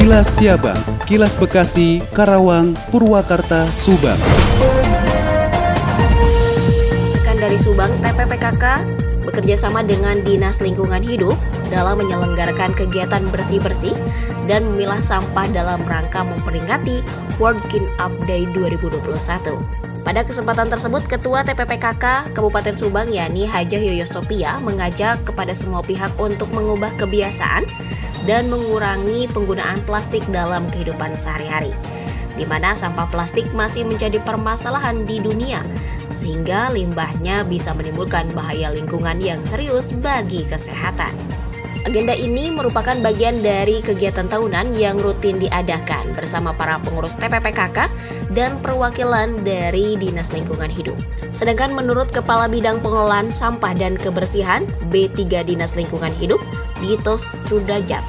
Kilas Siabang, Kilas Bekasi, Karawang, Purwakarta, Subang. Rekan dari Subang, TPPKK bekerja sama dengan Dinas Lingkungan Hidup dalam menyelenggarakan kegiatan bersih-bersih dan memilah sampah dalam rangka memperingati World Clean Up Day 2021. Pada kesempatan tersebut, Ketua TPPKK Kabupaten Subang yakni Hajah Yoyo Sopia mengajak kepada semua pihak untuk mengubah kebiasaan dan mengurangi penggunaan plastik dalam kehidupan sehari-hari di mana sampah plastik masih menjadi permasalahan di dunia, sehingga limbahnya bisa menimbulkan bahaya lingkungan yang serius bagi kesehatan. Agenda ini merupakan bagian dari kegiatan tahunan yang rutin diadakan bersama para pengurus TPPKK dan perwakilan dari Dinas Lingkungan Hidup. Sedangkan menurut Kepala Bidang Pengelolaan Sampah dan Kebersihan B3 Dinas Lingkungan Hidup, Ditos Trudajat,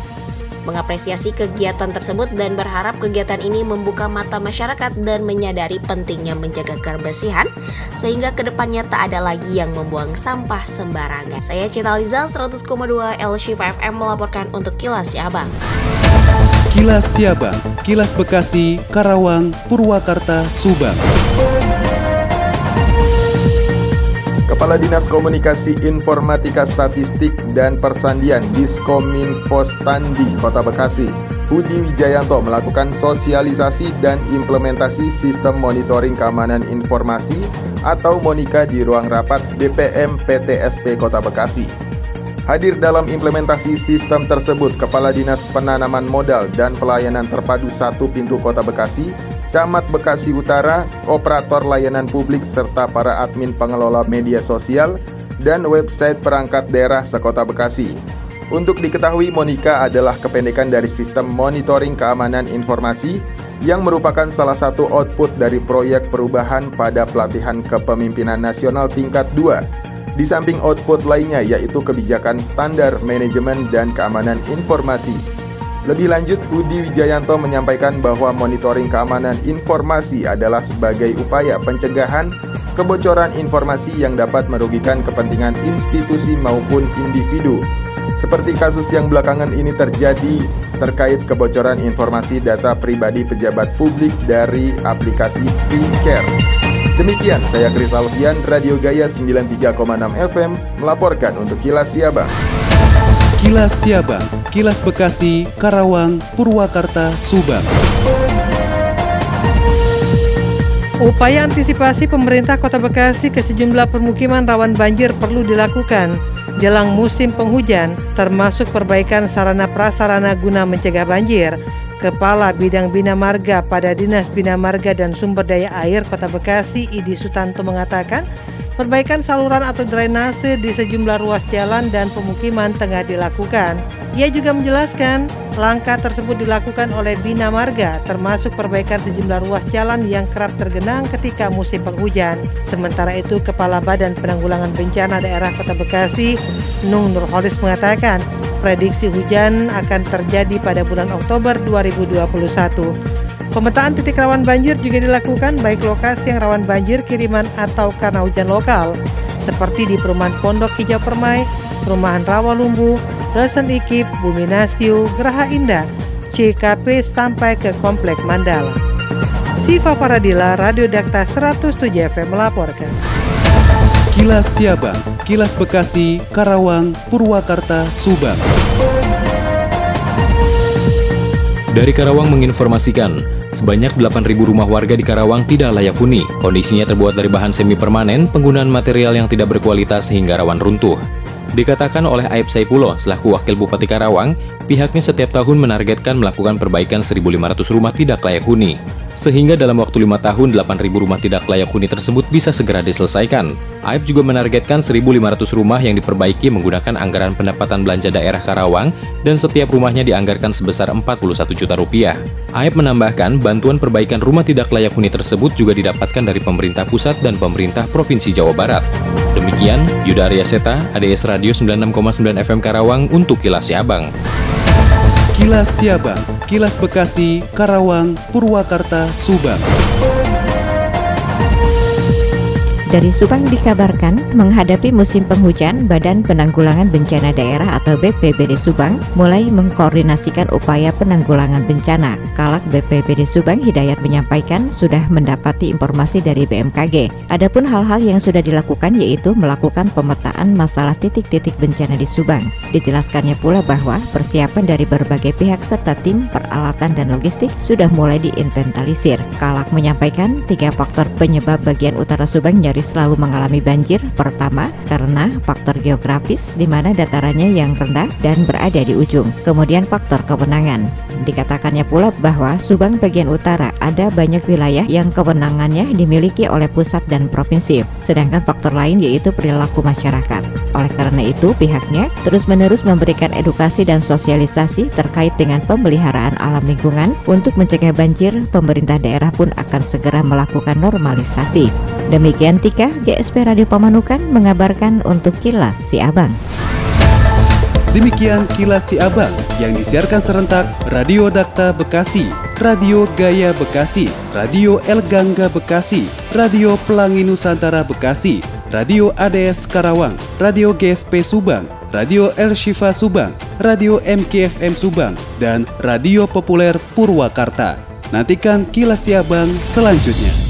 mengapresiasi kegiatan tersebut dan berharap kegiatan ini membuka mata masyarakat dan menyadari pentingnya menjaga kebersihan sehingga ke depannya tak ada lagi yang membuang sampah sembarangan. Saya Cita Liza 100,2 LC5 FM melaporkan untuk Kilas Siabang. Kilas Siabang, Kilas Bekasi, Karawang, Purwakarta, Subang. Kepala Dinas Komunikasi Informatika Statistik dan Persandian Diskominfo Standi Kota Bekasi, Budi Wijayanto melakukan sosialisasi dan implementasi sistem monitoring keamanan informasi atau Monika di ruang rapat DPM PTSP Kota Bekasi. Hadir dalam implementasi sistem tersebut Kepala Dinas Penanaman Modal dan Pelayanan Terpadu Satu Pintu Kota Bekasi, Camat Bekasi Utara, operator layanan publik serta para admin pengelola media sosial dan website perangkat daerah sekota Bekasi. Untuk diketahui, Monika adalah kependekan dari Sistem Monitoring Keamanan Informasi yang merupakan salah satu output dari proyek perubahan pada pelatihan kepemimpinan nasional tingkat 2. Di samping output lainnya yaitu kebijakan standar manajemen dan keamanan informasi lebih lanjut, Budi Wijayanto menyampaikan bahwa monitoring keamanan informasi adalah sebagai upaya pencegahan kebocoran informasi yang dapat merugikan kepentingan institusi maupun individu. Seperti kasus yang belakangan ini terjadi terkait kebocoran informasi data pribadi pejabat publik dari aplikasi PinCare. Demikian saya Kris Alfian, Radio Gaya 93,6 FM, melaporkan untuk Kilas Siabang. Kilas Siabang, Kilas Bekasi, Karawang, Purwakarta, Subang. Upaya antisipasi pemerintah Kota Bekasi ke sejumlah permukiman rawan banjir perlu dilakukan jelang musim penghujan, termasuk perbaikan sarana prasarana guna mencegah banjir. Kepala Bidang Bina Marga pada Dinas Bina Marga dan Sumber Daya Air Kota Bekasi, Idi Sutanto mengatakan, perbaikan saluran atau drainase di sejumlah ruas jalan dan pemukiman tengah dilakukan. Ia juga menjelaskan, langkah tersebut dilakukan oleh Bina Marga, termasuk perbaikan sejumlah ruas jalan yang kerap tergenang ketika musim penghujan. Sementara itu, Kepala Badan Penanggulangan Bencana Daerah Kota Bekasi, Nung Nurholis mengatakan, prediksi hujan akan terjadi pada bulan Oktober 2021. Pemetaan titik rawan banjir juga dilakukan baik lokasi yang rawan banjir kiriman atau karena hujan lokal, seperti di perumahan Pondok Hijau Permai, perumahan Rawalumbu, Dosen Ikip, Bumi Nasiu, Geraha Indah, CKP sampai ke Komplek Mandala. Siva Paradila, Radio Dakta 107 FM melaporkan. Kilas Siabang, Kilas Bekasi, Karawang, Purwakarta, Subang. Dari Karawang menginformasikan, sebanyak 8.000 rumah warga di Karawang tidak layak huni. Kondisinya terbuat dari bahan semi permanen, penggunaan material yang tidak berkualitas hingga rawan runtuh. Dikatakan oleh Aib Saipulo, selaku Wakil Bupati Karawang, pihaknya setiap tahun menargetkan melakukan perbaikan 1.500 rumah tidak layak huni. Sehingga dalam waktu lima tahun, 8.000 rumah tidak layak huni tersebut bisa segera diselesaikan. Aib juga menargetkan 1.500 rumah yang diperbaiki menggunakan anggaran pendapatan belanja daerah Karawang dan setiap rumahnya dianggarkan sebesar 41 juta rupiah. Aib menambahkan, bantuan perbaikan rumah tidak layak huni tersebut juga didapatkan dari pemerintah pusat dan pemerintah Provinsi Jawa Barat. Demikian, Yuda Arya Seta, ADS Radio 96,9 FM Karawang untuk Kilas Siabang. Kilas Siabang, Kilas Bekasi, Karawang, Purwakarta, Subang. Dari Subang dikabarkan menghadapi musim penghujan, Badan Penanggulangan Bencana Daerah atau BPBD Subang mulai mengkoordinasikan upaya penanggulangan bencana. Kalak BPBD Subang Hidayat menyampaikan sudah mendapati informasi dari BMKG. Adapun hal-hal yang sudah dilakukan yaitu melakukan pemetaan masalah titik-titik bencana di Subang. Dijelaskannya pula bahwa persiapan dari berbagai pihak serta tim peralatan dan logistik sudah mulai diinventarisir. Kalak menyampaikan tiga faktor penyebab bagian utara Subang nyaris selalu mengalami banjir. Pertama, karena faktor geografis di mana datarannya yang rendah dan berada di ujung. Kemudian faktor kewenangan. Dikatakannya pula bahwa Subang bagian utara ada banyak wilayah yang kewenangannya dimiliki oleh pusat dan provinsi, sedangkan faktor lain yaitu perilaku masyarakat. Oleh karena itu, pihaknya terus-menerus memberikan edukasi dan sosialisasi terkait dengan pemeliharaan alam lingkungan untuk mencegah banjir. Pemerintah daerah pun akan segera melakukan normalisasi. Demikian Tika, GSP Radio Pamanukan mengabarkan untuk Kilas Si Abang. Demikian kilas si abang yang disiarkan serentak Radio Dakta Bekasi, Radio Gaya Bekasi, Radio El Gangga Bekasi, Radio Pelangi Nusantara Bekasi, Radio ADS Karawang, Radio GSP Subang, Radio El Shifa Subang, Radio MKFM Subang, dan Radio Populer Purwakarta. Nantikan kilas si abang selanjutnya.